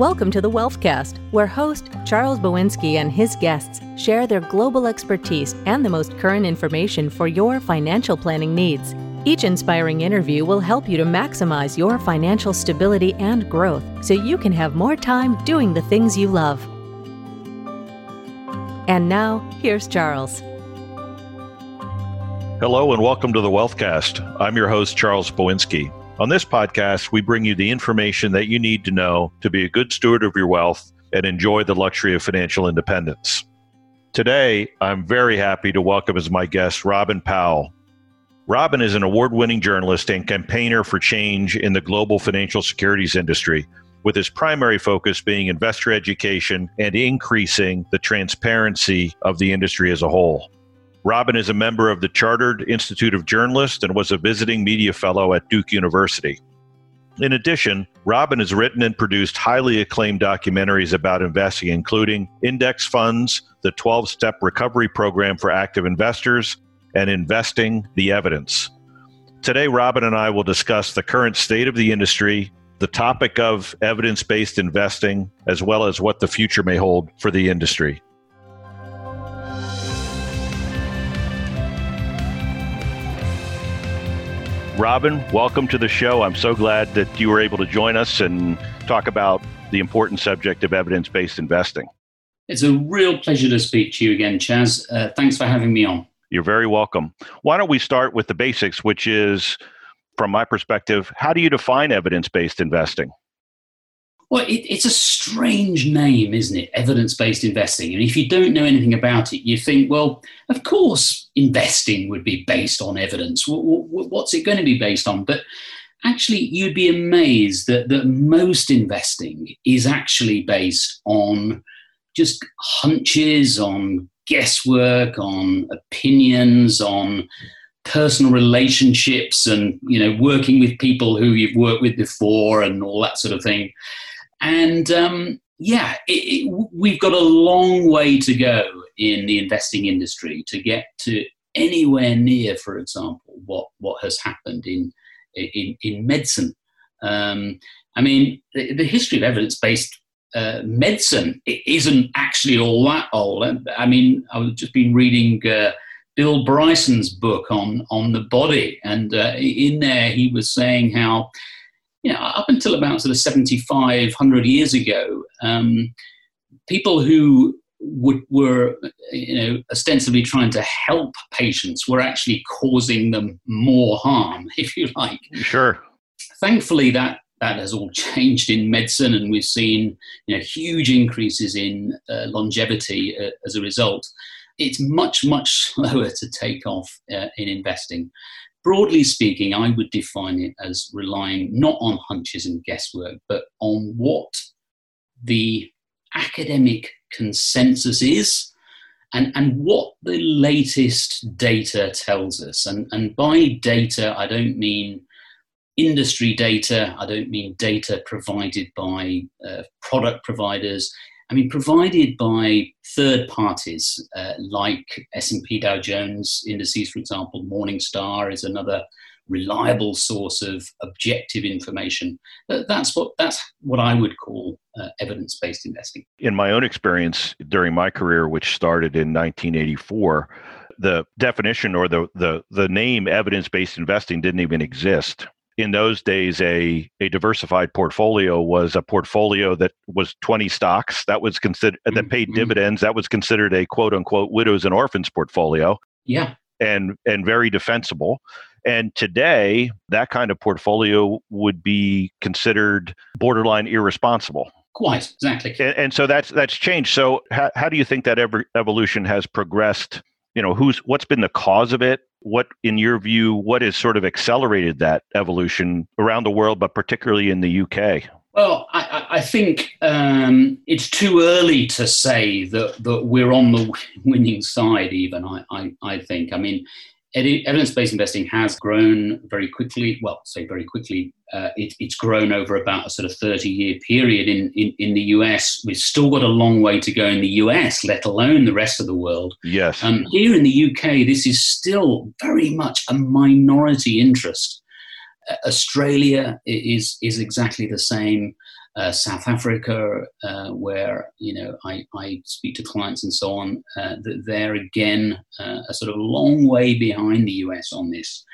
Welcome to the Wealthcast, where host Charles Boinske and his guests share their global expertise and the most current information for your financial planning needs. Each inspiring interview will help you to maximize your financial stability and growth so you can have more time doing the things you love. And now, here's Charles. Hello, and welcome to the Wealthcast. I'm your host, Charles Boinske. On this podcast, we bring you the information that you need to know to be a good steward of your wealth and enjoy the luxury of financial independence. Today, I'm very happy to welcome as my guest Robin Powell. Robin is an award winning journalist and campaigner for change in the global financial securities industry, with his primary focus being investor education and increasing the transparency of the industry as a whole. Robin is a member of the Chartered Institute of Journalists and was a visiting media fellow at Duke University. In addition, Robin has written and produced highly acclaimed documentaries about investing, including Index Funds, the 12 Step Recovery Program for Active Investors, and Investing the Evidence. Today, Robin and I will discuss the current state of the industry, the topic of evidence based investing, as well as what the future may hold for the industry. Robin, welcome to the show. I'm so glad that you were able to join us and talk about the important subject of evidence based investing. It's a real pleasure to speak to you again, Chaz. Uh, thanks for having me on. You're very welcome. Why don't we start with the basics, which is, from my perspective, how do you define evidence based investing? Well, it, it's a strange name, isn't it? Evidence based investing. And if you don't know anything about it, you think, well, of course, investing would be based on evidence. What's it going to be based on? But actually, you'd be amazed that, that most investing is actually based on just hunches, on guesswork, on opinions, on personal relationships and you know working with people who you've worked with before and all that sort of thing and um, yeah, it, it, we've got a long way to go in the investing industry to get to anywhere near, for example, what, what has happened in, in, in medicine. Um, I mean, the, the history of evidence based uh, medicine isn't actually all that old. I mean, I've just been reading uh, Bill Bryson's book on, on the body, and uh, in there he was saying how you know, up until about sort of 7,500 years ago, um, people who would, were, you know, ostensibly trying to help patients were actually causing them more harm, if you like. Sure. Thankfully, that that has all changed in medicine, and we've seen you know, huge increases in uh, longevity uh, as a result. It's much, much slower to take off uh, in investing broadly speaking, I would define it as relying not on hunches and guesswork, but on what the academic consensus is and, and what the latest data tells us. And, and by data, I don't mean industry data, I don't mean data provided by uh, product providers. I mean, provided by third parties uh, like S&P Dow Jones indices, for example, Morningstar is another reliable source of objective information. That's what that's what I would call uh, evidence-based investing. In my own experience during my career, which started in 1984, the definition or the the the name evidence-based investing didn't even exist in those days a a diversified portfolio was a portfolio that was 20 stocks that was considered mm-hmm. that paid mm-hmm. dividends that was considered a quote unquote widows and orphans portfolio. Yeah. And and very defensible. And today that kind of portfolio would be considered borderline irresponsible. Quite exactly. And, and so that's that's changed. So how, how do you think that ever, evolution has progressed you know who's what's been the cause of it? What in your view what has sort of accelerated that evolution around the world but particularly in the uk well i, I think um, it's too early to say that, that we're on the winning side even I, I, I think. I mean evidence-based investing has grown very quickly. Well, say very quickly. Uh, it, it's grown over about a sort of 30-year period in, in, in, the US. We've still got a long way to go in the US, let alone the rest of the world. Yes. Um, here in the UK, this is still very much a minority interest. Uh, Australia is is exactly the same. Uh, South Africa, uh, where you know I, I, speak to clients and so on, uh, that they're again uh, a sort of long way behind the US on this.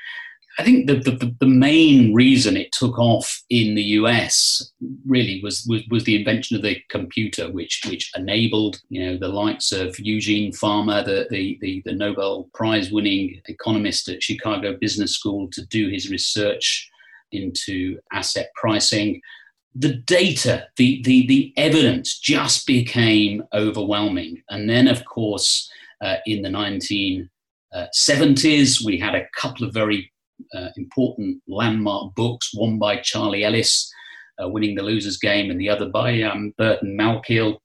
I think the, the, the, main reason it took off in the US really was, was, was the invention of the computer, which which enabled you know the likes of Eugene Fama, the the, the, the Nobel Prize winning economist at Chicago Business School, to do his research into asset pricing. The data, the, the, the evidence just became overwhelming. And then, of course, uh, in the 1970s, uh, we had a couple of very uh, important landmark books, one by Charlie Ellis, uh, Winning the Loser's Game, and the other by um, Burton Malkiel,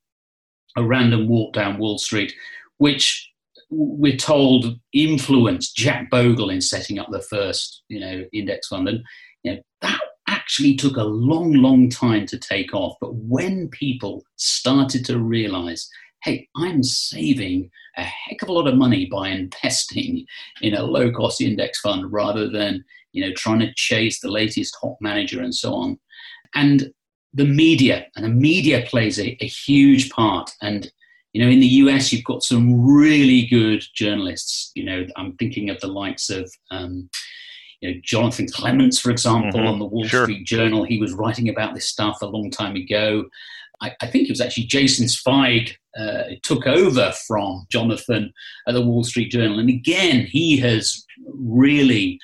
A Random Walk Down Wall Street, which we're told influenced Jack Bogle in setting up the first, you know, index fund. And you know, that actually took a long, long time to take off. But when people started to realize hey, I'm saving a heck of a lot of money by investing in a low cost index fund rather than you know trying to chase the latest hot manager and so on. And the media, and the media plays a, a huge part. And you know, in the US, you've got some really good journalists. You know, I'm thinking of the likes of um, you know, Jonathan Clements, for example, mm-hmm. on the Wall sure. Street Journal. He was writing about this stuff a long time ago. I, I think it was actually Jason Zweig uh, took over from Jonathan at the Wall Street Journal. And again, he has really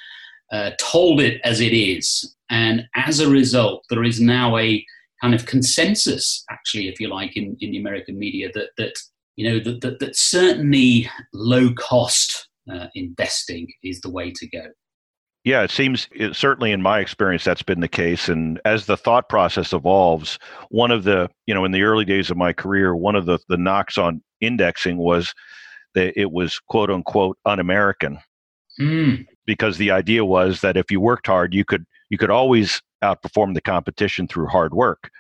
uh, told it as it is. And as a result, there is now a kind of consensus, actually, if you like, in, in the American media that, that you know, that, that, that certainly low cost uh, investing is the way to go. Yeah, it seems it, certainly in my experience that's been the case. And as the thought process evolves, one of the you know in the early days of my career, one of the the knocks on indexing was that it was quote unquote un-American. Mm. Because the idea was that if you worked hard, you could you could always outperform the competition through hard work.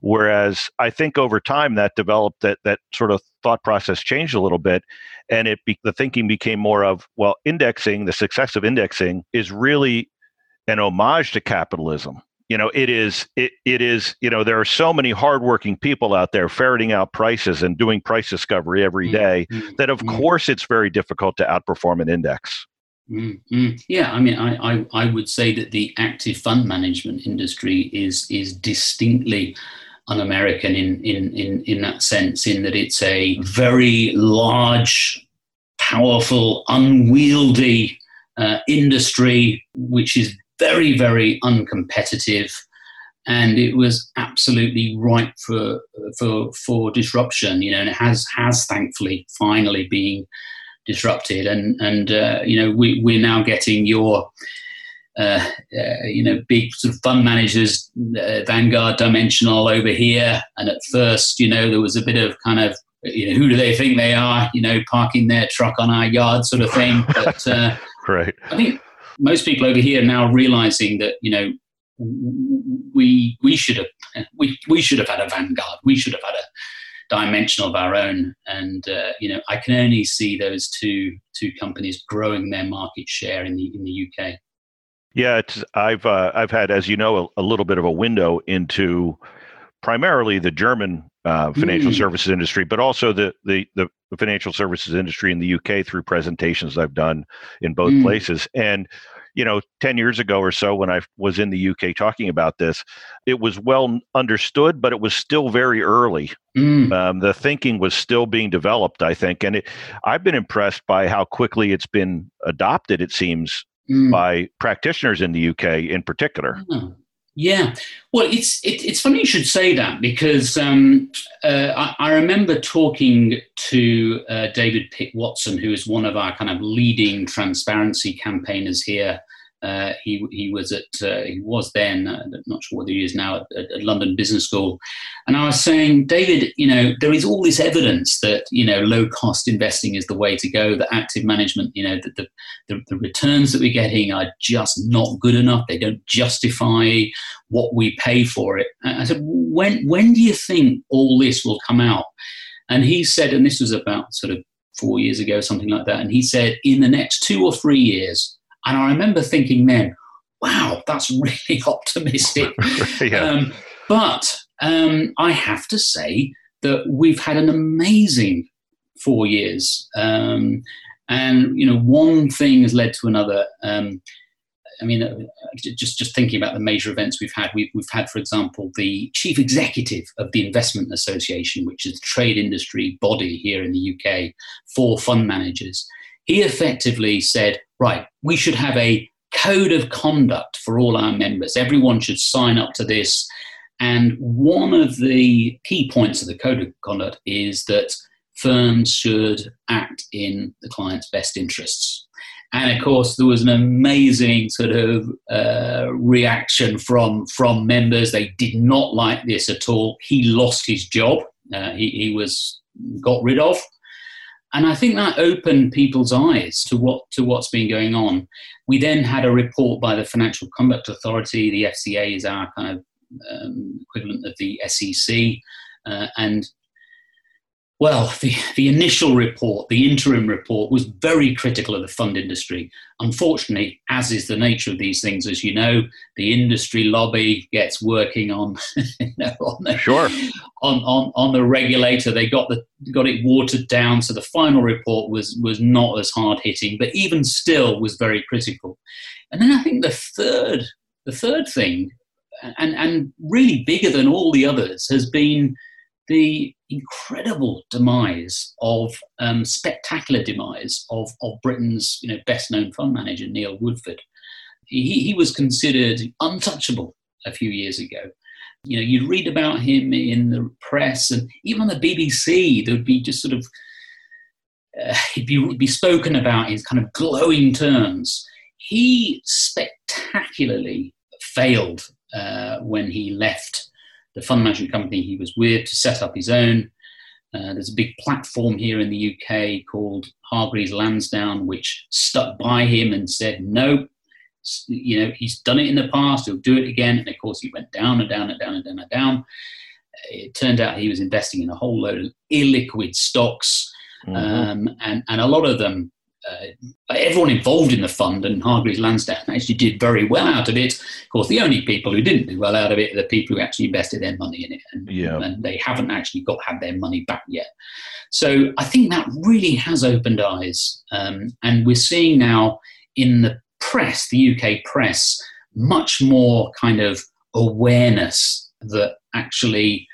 Whereas I think over time that developed that that sort of thought process changed a little bit, and it be, the thinking became more of well, indexing, the success of indexing is really an homage to capitalism. You know, it is it it is you know there are so many hardworking people out there ferreting out prices and doing price discovery every mm, mm-hmm. that of mm-hmm. course it's very difficult to outperform an index. Mm-hmm. Yeah, I mean, I, I, I would say that the active fund management industry is is distinctly un-American in, in, in, in that sense, in that it's a very large, powerful, unwieldy uh, industry, which is very, very uncompetitive. And it was absolutely ripe for, for, for disruption, you know, and it has, has thankfully finally been disrupted. And, and uh, you know, we, we're now getting your uh, uh, you know, big sort of fund managers, uh, Vanguard Dimensional over here. And at first, you know, there was a bit of kind of, you know, who do they think they are? You know, parking their truck on our yard, sort of thing. But uh, right, I think most people over here are now realizing that you know we we should have we we should have had a Vanguard. We should have had a dimensional of our own and uh, you know i can only see those two two companies growing their market share in the in the uk yeah, it's I've uh, I've had, as you know, a, a, little bit of a window into primarily the German uh, financial mm. services industry, but also the, the, the financial services industry in the UK through presentations I've done in both mm. places. And you know, ten years ago or so, when I was in the UK talking about this, it was well understood, but it was still very early. Mm. Um, the thinking was still being developed, I think, and it, I've been impressed by how quickly it's been adopted. It seems mm. by practitioners in the UK in particular. Oh. Yeah, well, it's it, it's funny you should say that because um, uh, I, I, remember talking to uh, David Pitt Watson, who is one of our kind of leading transparency campaigners here uh, he he was at uh, he was then uh, not sure whether he is now at, at, London Business School, and I was saying, David, you know, there is all this evidence that you know low cost investing is the way to go. That active management, you know, that the, the, the returns that we're getting are just not good enough. They don't justify what we pay for it. And I said, when when do you think all this will come out? And he said, and this was about sort of four years ago, something like that. And he said, in the next two or three years and I remember thinking then, wow, that's really optimistic. yeah. um, but um, I have to say that we've had an amazing four years. Um, and you know, one thing has led to another. Um, I mean, uh, just just thinking about the major events we've had, we've, we've had, for example, the chief executive of the Investment Association, which is the trade industry body here in the UK for fund managers. He effectively said, right, we should have a code of conduct for all our members. Everyone should sign up to this. And one of the key points of the code of conduct is that firms should act in the client's best interests. And of course, there was an amazing sort of uh, reaction from from members. They did not like this at all. He lost his job. Uh, he, he was got rid of, and I think that opened people's eyes to what to what's been going on. We then had a report by the Financial Conduct Authority. The FCA is our kind of um, equivalent of the SEC, uh, and well, the, the initial report, the interim report, was very critical of the fund industry. Unfortunately, as is the nature of these things, as you know, the industry lobby gets working on, you know, on the, sure. on, on, on the regulator. They got the got it watered down, so the final report was was not as hard hitting, but even still was very critical. And then I think the third the third thing, and and really bigger than all the others, has been the incredible demise of um, spectacular demise of, of Britain's you know best known fund manager Neil Woodford. He, he was considered untouchable a few years ago. You know, you'd read about him in the press and even on the BBC. There would be just sort of uh, he'd be, be spoken about in kind of glowing terms. He spectacularly failed uh, when he left the fund management company he was with to set up his own. Uh, there's a big platform here in the UK called Hargreaves Lansdown, which stuck by him and said, no, you know, he's done it in the past, he'll do it again. And of course, he went down and down and down and down and down. It turned out he was investing in a whole load of illiquid stocks, mm-hmm. um, and, and a lot of them uh, everyone involved in the fund and Hargreaves Lansdown actually did very well out of it. Of course, the only people who didn't do well out of it are the people who actually invested their money in it, and, yeah. and they haven't actually got had their money back yet. So I think that really has opened eyes, um, and we're seeing now in the press, the UK press, much more kind of awareness that actually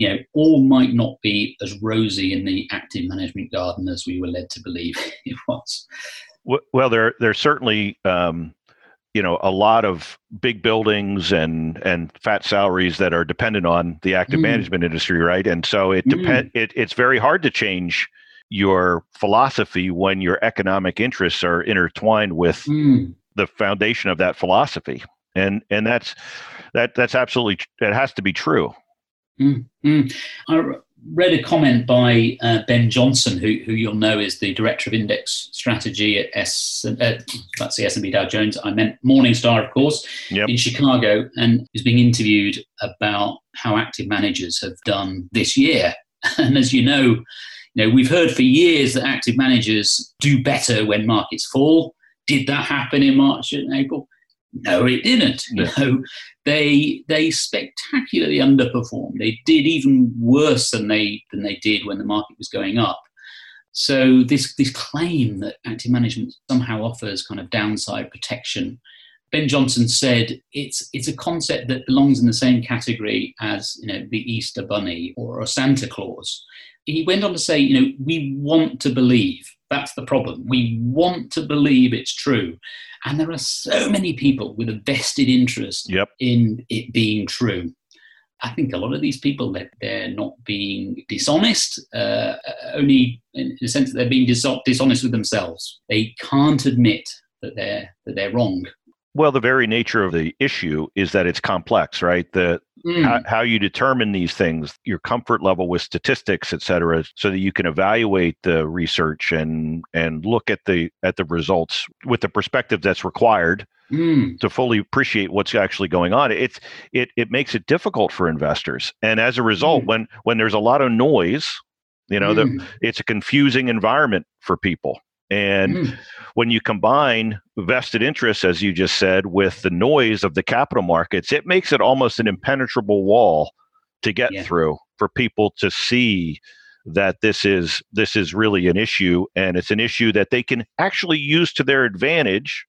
you know, all might not be as rosy in the active management garden as we were led to believe it was. Well, there there's certainly um, you know a lot of big buildings and and fat salaries that are dependent on the active mm. management industry, right? And so it depend mm. it, it's very hard to change your philosophy when your economic interests are intertwined with mm. the foundation of that philosophy and and that's that that's absolutely that has to be true Mm-hmm. I read a comment by uh, Ben Johnson, who, who you'll know is the director of index strategy at S. Uh, that's the S&P Dow Jones. I meant Morningstar, of course, yep. in Chicago, and is being interviewed about how active managers have done this year. And as you know, you know we've heard for years that active managers do better when markets fall. Did that happen in March and April? No, it didn't. You know, they they spectacularly underperformed. They did even worse than they than they did when the market was going up. So this this claim that active management somehow offers kind of downside protection, Ben Johnson said it's it's a concept that belongs in the same category as you know the Easter Bunny or a Santa Claus. He went on to say, you know, we want to believe. That's the problem. We want to believe it's true. And there are so many people with a vested interest yep. in it being true. I think a lot of these people that they're not being dishonest, uh, only in the sense that they're being dis- dishonest with themselves. They can't admit that they're that they're wrong. Well, the very nature of the issue is that it's complex, right? The mm. how, how, you determine these things, your comfort level with statistics, et cetera, so that you can evaluate the research and and look at the at the results with the perspective that's required mm. to fully appreciate what's actually going on. It's it it makes it difficult for investors, and as a result, mm. when when there's a lot of noise, you know, the, mm. it's a confusing environment for people. And mm. when you combine vested interests, as you just said, with the noise of the capital markets, it makes it almost an impenetrable wall to get Yeah. through for people to see that this is this is really an issue and it's an issue that they can actually use to their advantage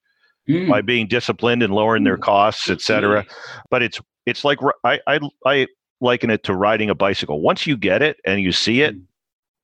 Mm. by being disciplined and lowering their costs, et cetera. But it's it's like I, I I liken it to riding a bicycle. Once you get it and you see it, Mm.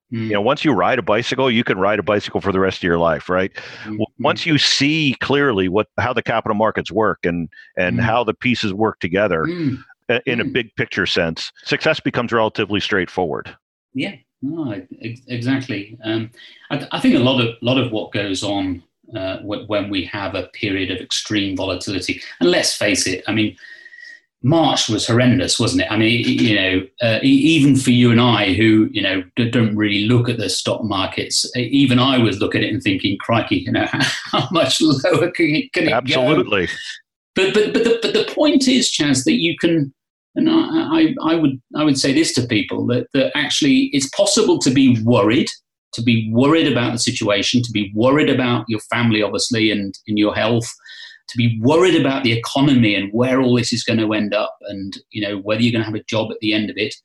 You know, once you ride a bicycle, you can ride a bicycle for the rest of your life, right? Mm. Once you see clearly what how the capital markets work and and Mm. how the pieces work together Mm. in a Mm. big picture sense, success becomes relatively straightforward. Yeah, no, exactly. Um, I, I think a lot of lot of what goes on uh, w- when we have a period of extreme volatility, and let's face it, I mean, March was horrendous, wasn't it? I mean, you know, uh, even for you and I, who you know don't really look at the stock markets, even I was looking at it and thinking, "Crikey, you know, how much lower can it, can it go?" Absolutely. but but but the, but the point is, Chaz, that you can, and I, I I would I would say this to people that that actually it's possible to be worried, to be worried about the situation, to be worried about your family, obviously, and in your health, to be worried about the economy and where all this is going to end up, and you know whether you're going to have a job at the end of it.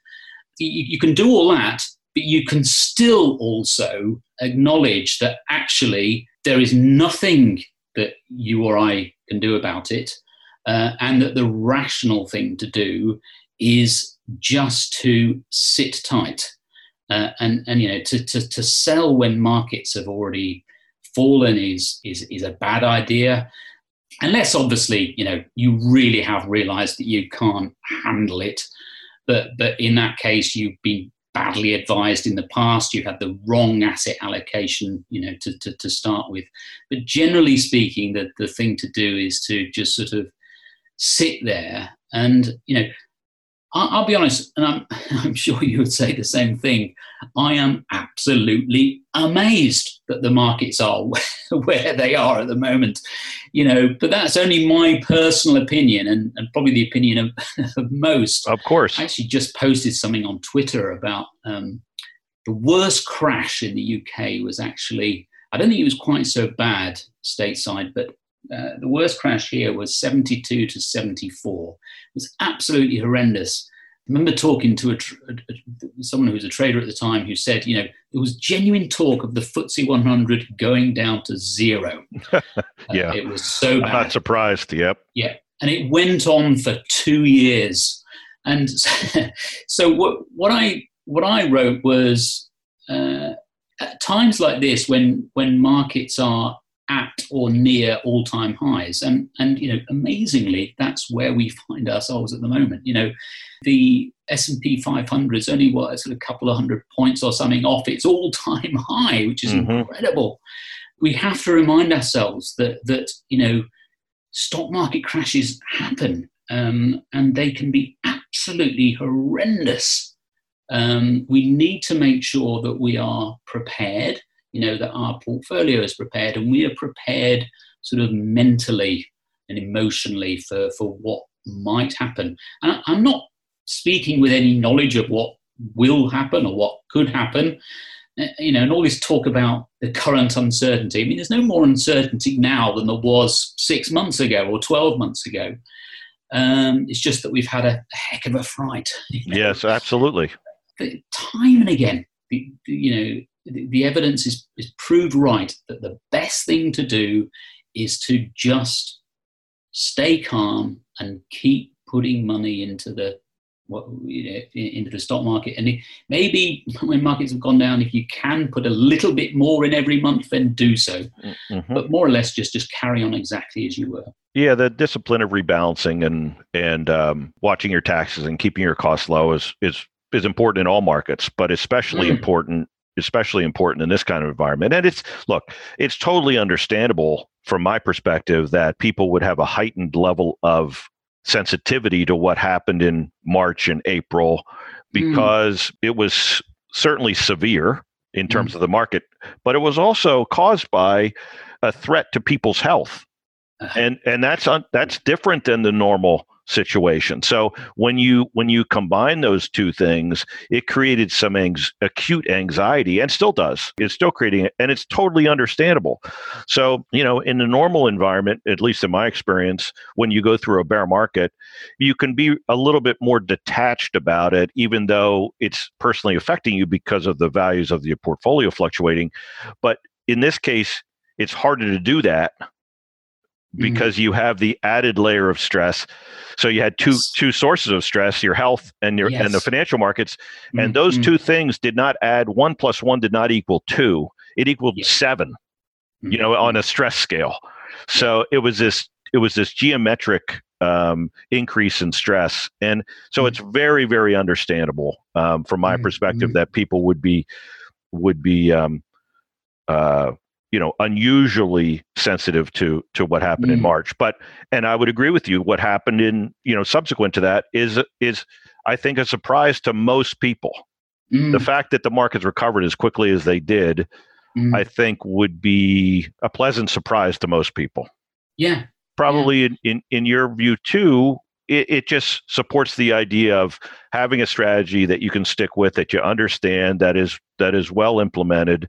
You, you can do all that, but you can still also acknowledge that actually there is nothing that you or I can do about it, uh, and that the rational thing to do is just to sit tight uh, and and you know to, to to sell when markets have already fallen is is is a bad idea unless obviously you know you really have realized that you can't handle it. But but in that case you've been badly advised in the past. You had the wrong asset allocation you know to, to, to start with. But generally speaking the, the thing to do is to just sort of sit there and you know I'll be honest, and I'm, I'm sure you would say the same thing. I am absolutely amazed that the markets are where they are at the moment, you know. But that's only my personal opinion, and, and probably the opinion of, of most. Of course. I actually just posted something on Twitter about um, the worst crash in the UK was actually, I don't think it was quite so bad stateside, but uh, the worst crash here was 72 to 74. It was absolutely horrendous. I remember talking to a, tr- a, someone who was a trader at the time who said, you know, there was genuine talk of the FTSE 100 going down to zero. Yeah. Uh, it was so I'm bad. not surprised. Yep. Yeah, and it went on for two years. And so what what I what I wrote was uh, at times like this when when markets are at or near all time highs, and and you know amazingly that's where we find ourselves at the moment. You know, the S and P 500 is only what sort of a couple of hundred points or something off its all time high, which is Mhm. incredible. We have to remind ourselves that that you know stock market crashes happen um, and they can be absolutely horrendous. Um, we need to make sure that we are prepared, you know, that our portfolio is prepared and we are prepared sort of mentally and emotionally for, for what might happen. And I- I'm not speaking with any knowledge of what will happen or what could happen. Uh, You know, and all this talk about the current uncertainty. I mean, there's no more uncertainty now than there was six months ago or 12 months ago. Um, it's just that we've had a, heck of a fright. you know. Yes, absolutely. Time and again, you know, the, evidence is, is proved right that the best thing to do is to just stay calm and keep putting money into the what you know into the stock market and maybe when markets have gone down if you can put a little bit more in every month then do so Mhm. but more or less just just carry on exactly as you were Yeah, the discipline of rebalancing and and um, watching your taxes and keeping your costs low is is is important in all markets, but especially Mm. important especially important in this kind of environment. And it's look, it's totally understandable from my perspective that people would have a heightened level of sensitivity to what happened in March and April mm. because it was certainly severe in mm. terms of the market, but it was also caused by a threat to people's health. And and that's un, that's different than the normal situation. So when you when you combine those two things, it created some anx- acute anxiety, and still does. It's still creating it, and it's totally understandable. So you know, in a normal environment, at least in my experience, when you go through a bear market, you can be a little bit more detached about it, even though it's personally affecting you because of the values of your portfolio fluctuating. But in this case, it's harder to do that. Because mm-hmm. you have the added layer of stress. So you had two two sources of stress: your health and your yes. and the financial markets. Mm-hmm. And those mm-hmm. two things did not add one plus one did not equal two. It equaled yeah. 7 You know, on mm-hmm. a stress scale. So it was this it was this geometric um, increase in stress, and so it's very very understandable um, from my perspective that people would be would be um, uh, you know unusually sensitive to to what happened mm. in March. But and I would agree with you. What happened in you know subsequent to that is is I think a surprise to most people. Mm. The fact that the markets recovered as quickly as they did, mm. I think, would be a pleasant surprise to most people. Yeah, probably yeah. In, in in your view too. It, it just supports the idea of having a strategy that you can stick with, that you understand, that is that is well implemented,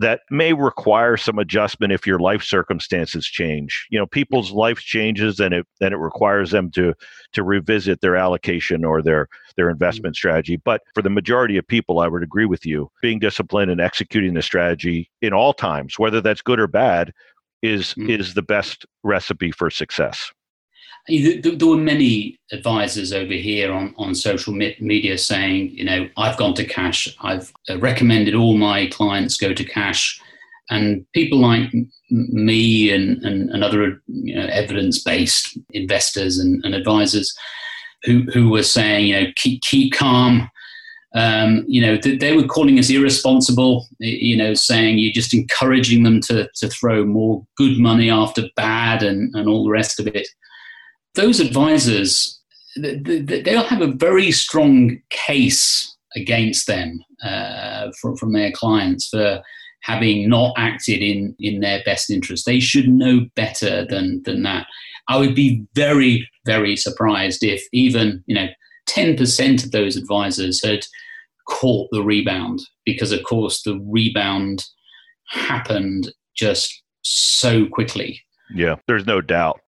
that may require some adjustment if your life circumstances change. You know, people's life changes and it and it requires them to to revisit their allocation or their their mm-hmm. investment strategy. But for the majority of people, I would agree with you. Being disciplined and executing the strategy in all times, whether that's good or bad, is mm. is the best recipe for success there were many advisors over here on, on social media saying, you know, I've gone to cash. I've uh, recommended all my clients go to cash. And people like me and, and, and other you know, evidence based investors and, and, advisors who, who were saying, you know, keep, keep calm. Um, you know, th- they were calling us irresponsible, you know, saying you're just encouraging them to, to throw more good money after bad and, and all the rest of it those advisors, they'll have a very strong case against them uh, from, from their clients for having not acted in, in their best interest. They should know better than, than that. I would be very, very surprised if even, you know, 10% of those advisors had caught the rebound because, of course, the rebound happened just so quickly. Yeah, there's no doubt.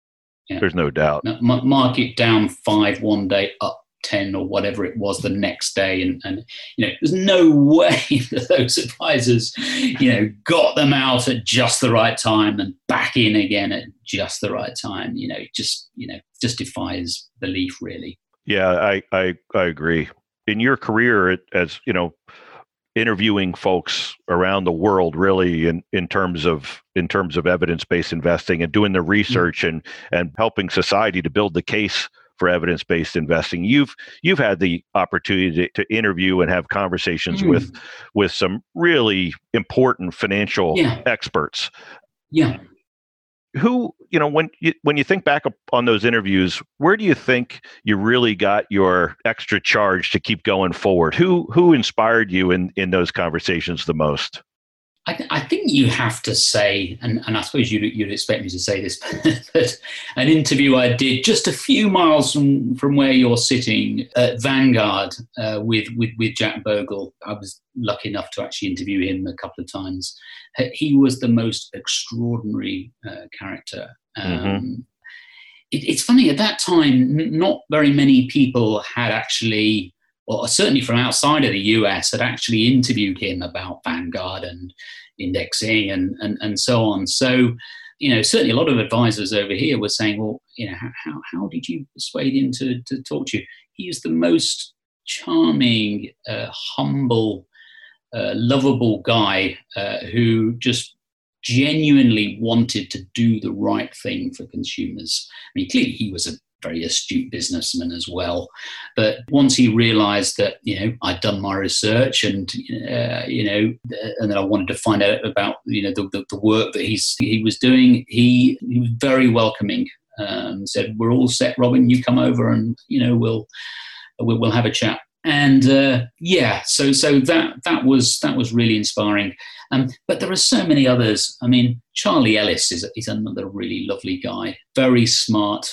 Yeah. There's no doubt. market down five one day, up 10 or whatever it was the next day. And, and, you know, there's no way that those advisors, you know, got them out at just the right time and back in again at just the right time. You know, just, you know, just defies belief, really. Yeah, I, I, I agree. In your career, as, you know, interviewing folks around the world really in, in terms of in terms of evidence-based investing and doing the mm-hmm. research and and helping society to build the case for evidence-based investing you've you've had the opportunity to, to interview and have conversations mm. with with some really important financial yeah. experts yeah who you know when you when you think back on those interviews where do you think you really got your extra charge to keep going forward? Who who inspired you in in those conversations the most I, th- I, think you have to say, and, and I suppose you'd, you'd expect me to say this, but an interview I did just a few miles from, from where you're sitting at Vanguard uh, with, with, with Jack Bogle. I was lucky enough to actually interview him a couple of times. He was the most extraordinary uh, character. Um, mm-hmm. it, it's funny, at that time, n- not very many people had actually or certainly from outside of the US, had actually interviewed him about Vanguard and indexing and, and, and so on. So, you know, certainly a lot of advisors over here were saying, well, you know, how, how did you persuade him to, to talk to you? He is the most charming, uh, humble, uh, lovable guy uh, who just genuinely wanted to do the right thing for consumers. I mean, clearly he was a very astute businessman as well. But once he realised that you know I'd done my research and uh, you know and then I wanted to find out about you know the, the, the work that he's he was doing, he, he was very welcoming. Um, said we're all set, Robin. You come over and you know we'll we'll, we'll have a chat. And uh, yeah, so so that that was that was really inspiring. Um, but there are so many others. I mean, Charlie Ellis is, is another really lovely guy, very smart,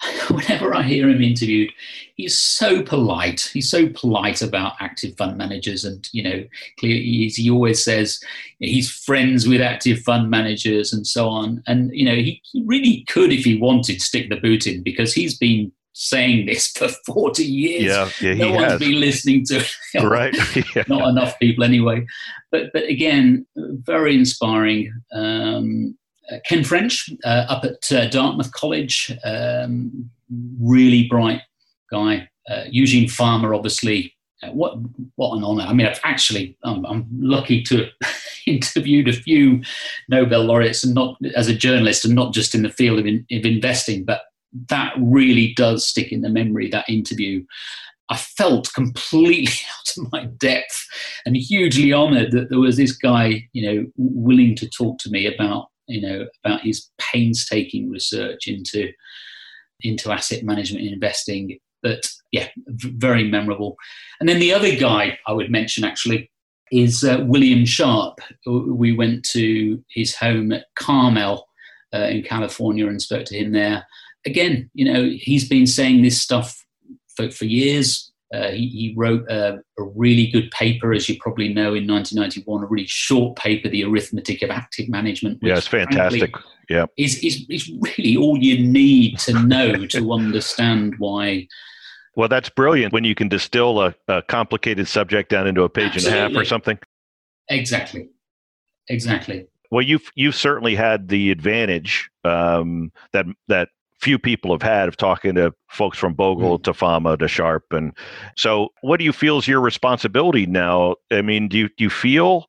whenever I hear him interviewed, he's so polite. He's so polite about active fund managers, and you know, clearly he always says he's friends with active fund managers and so on. And you know, he, he really could, if he wanted, stick the boot in because he's been saying this for 40 years. Yeah, yeah no one's has. been listening to it. right. yeah. Not enough people anyway. But but again, very inspiring. Um, Ken French uh, up at uh, Dartmouth College, um, really bright guy. Uh, Eugene Fama, obviously, uh, what what an honour! I mean, I've actually I'm, I'm lucky to interviewed a few Nobel laureates, and not as a journalist, and not just in the field of, in, of investing, but that really does stick in the memory. That interview. I felt completely out of my depth and hugely honoured that there was this guy, you know, willing to talk to me about you know, about his painstaking research into into asset management and investing. But yeah, very memorable. And then the other guy I would mention actually is uh, William Sharpe. We went to his home at Carmel uh, in California and spoke to him there. Again, you know, he's been saying this stuff for, for years. Uh, he, he, wrote a, a, really good paper, as you probably know, in 1991, a really short paper, The Arithmetic of Active Management. Yeah, it's fantastic. Yeah. Is, is, is really all you need to know to understand why. Well, that's brilliant when you can distill a, a complicated subject down into a page Absolutely. and a half or something. Exactly. Exactly. Well, you've you've certainly had the advantage um, that that few people have had of talking to folks from Bogle mm. to Fama to Sharpe. And so, what do you feel is your responsibility now? I mean, do you, do you feel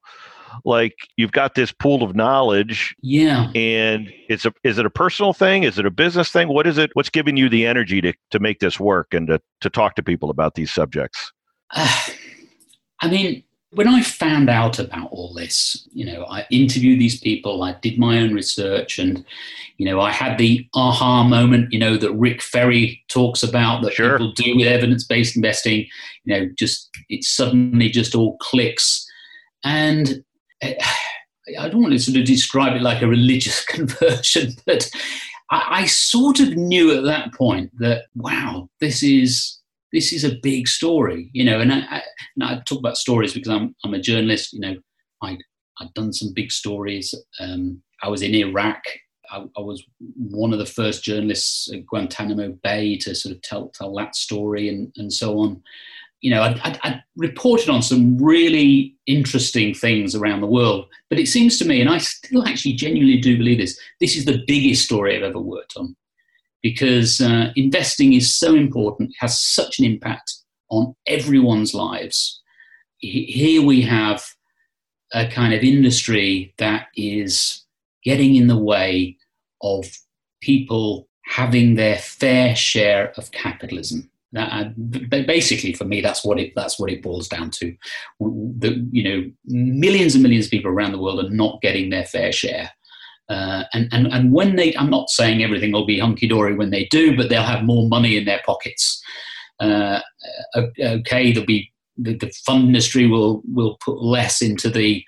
like you've got this pool of knowledge? Yeah. And it's a, is it a personal thing? Is it a business thing? What is it? What's giving you the energy to, to make this work and to, to talk to people about these subjects? Uh, I mean, when I found out about all this, you know, I interviewed these people, I did my own research, and, you know, I had the aha moment, you know, that Rick Ferri talks about that sure. people do with evidence based investing. You know, just it suddenly just all clicks. And eh, I don't want to sort of describe it like a religious conversion, but I, I sort of knew at that point that, wow, this is this is a big story, you know. And I, I, and I talk about stories because I'm I'm a journalist. You know, I I've done some big stories. Um, I was in Iraq. I, I, was one of the first journalists at Guantanamo Bay to sort of tell tell that story and and so on. You know, I, I, I reported on some really interesting things around the world, but it seems to me, and I still actually genuinely do believe this, this is the biggest story I've ever worked on because uh, investing is so important, has such an impact on everyone's lives. Here we have a kind of industry that is getting in the way of people having their fair share of capitalism. That, basically, for me, that's what it that's what it boils down to. The, you know, millions and millions of people around the world are not getting their fair share. Uh, and, and, and when they, I'm not saying everything will be hunky dory when they do, but they'll have more money in their pockets. Uh, okay, there'll be the, the, fund industry will will put less into the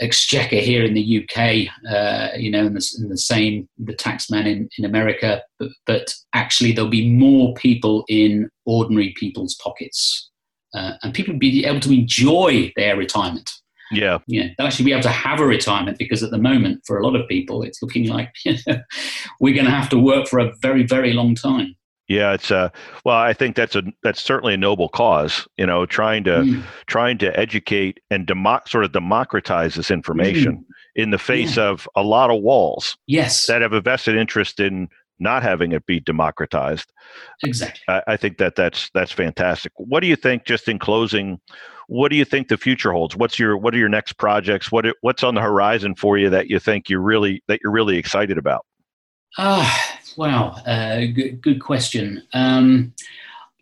exchequer here in the UK, uh, you know, and the, and the, same the taxman in, in America, but, but, actually there'll be more people in ordinary people's pockets, uh, and people will be able to enjoy their retirement. Yeah. Yeah. They'll actually be able to have a retirement because at the moment, for a lot of people, it's looking like you know, we're going to have to work for a very, very long time. Yeah, it's uh well, I think that's a that's certainly a noble cause, you know, trying to mm. trying to educate and demo- sort of democratize this information mm. in the face yeah. of a lot of walls. Yes. That have a vested interest in not having it be democratized. Exactly. I, I think that that's that's fantastic. What do you think just in closing what do you think the future holds? What's your what are your next projects? What what's on the horizon for you that you think you're really that you're really excited about? Ah, uh, wow, uh, good, good question. Um,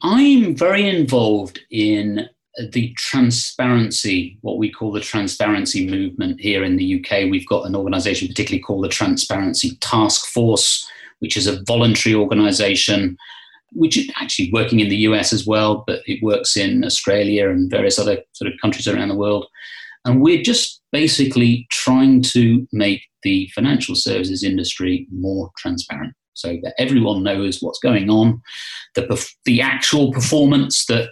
I'm very involved in the transparency, what we call the transparency movement here in the UK. We've got an organisation particularly called the Transparency Task Force, which is a voluntary organisation which is actually working in the US as well, but it works in Australia and various other sort of countries around the world. And we're just basically trying to make the financial services industry more transparent. so that everyone knows what's going on, the, the actual performance that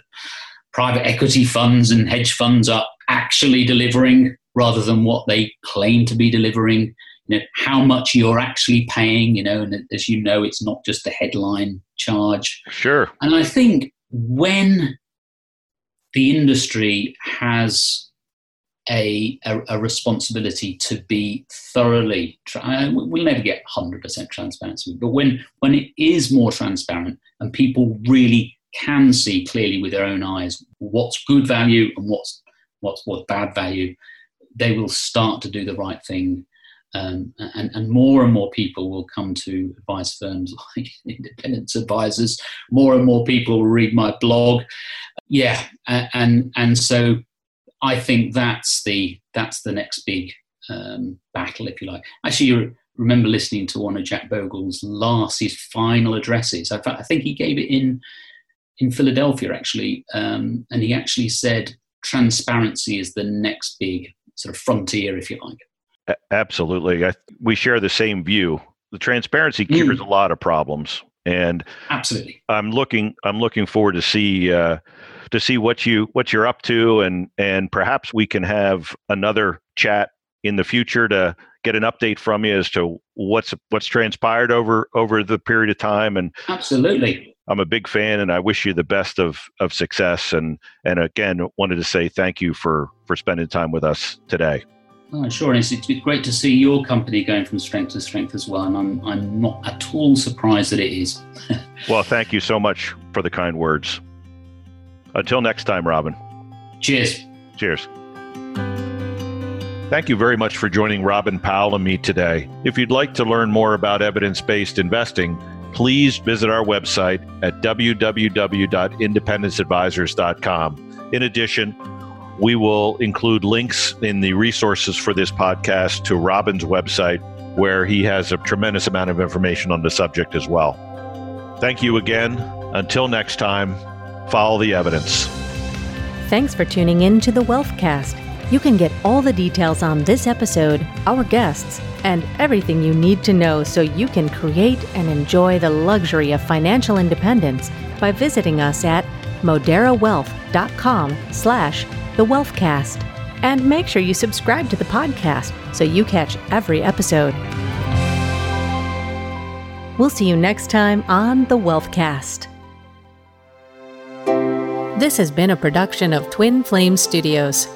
private equity funds and hedge funds are actually delivering rather than what they claim to be delivering. You know, how much you're actually paying, you know, and as you know, it's not just a headline charge. Sure. And I think when the industry has a, a, a, responsibility to be thoroughly tra- we'll never get 100% transparency but when when it is more transparent and people really can see clearly with their own eyes what's good value and what's what's what's bad value they will start to do the right thing um, and, and more and more people will come to advice firms like independence advisors more and more people will read my blog yeah and and so I think that's the that's the next big um, battle, if you like. Actually, you remember listening to one of Jack Bogle's last, his final addresses. I, I think he gave it in in Philadelphia, actually, um, and he actually said transparency is the next big sort of frontier, if you like. Absolutely, I, we share the same view. The transparency cures mm. a lot of problems, and absolutely, I'm looking I'm looking forward to see. Uh, to see what you what you're up to and and perhaps we can have another chat in the future to get an update from you as to what's what's transpired over over the period of time and absolutely I'm a big fan and I wish you the best of of success and and again wanted to say thank you for for spending time with us today. Oh, sure, and it's, it's great to see your company going from strength to strength as well, and I'm I'm not at all surprised that it is. well, thank you so much for the kind words. Until next time, Robin. Cheers. Cheers. Thank you very much for joining Robin Powell and me today. If you'd like to learn more about evidence based investing, please visit our website at www.independenceadvisors.com. In addition, we will include links in the resources for this podcast to Robin's website, where he has a tremendous amount of information on the subject as well. Thank you again. Until next time, Follow the evidence. Thanks for tuning in to the Wealthcast. You can get all the details on this episode, our guests, and everything you need to know so you can create and enjoy the luxury of financial independence by visiting us at moderawealth.com slash the Wealthcast. And make sure you subscribe to the podcast so you catch every episode. We'll see you next time on the Wealthcast. This has been a production of Twin Flame Studios.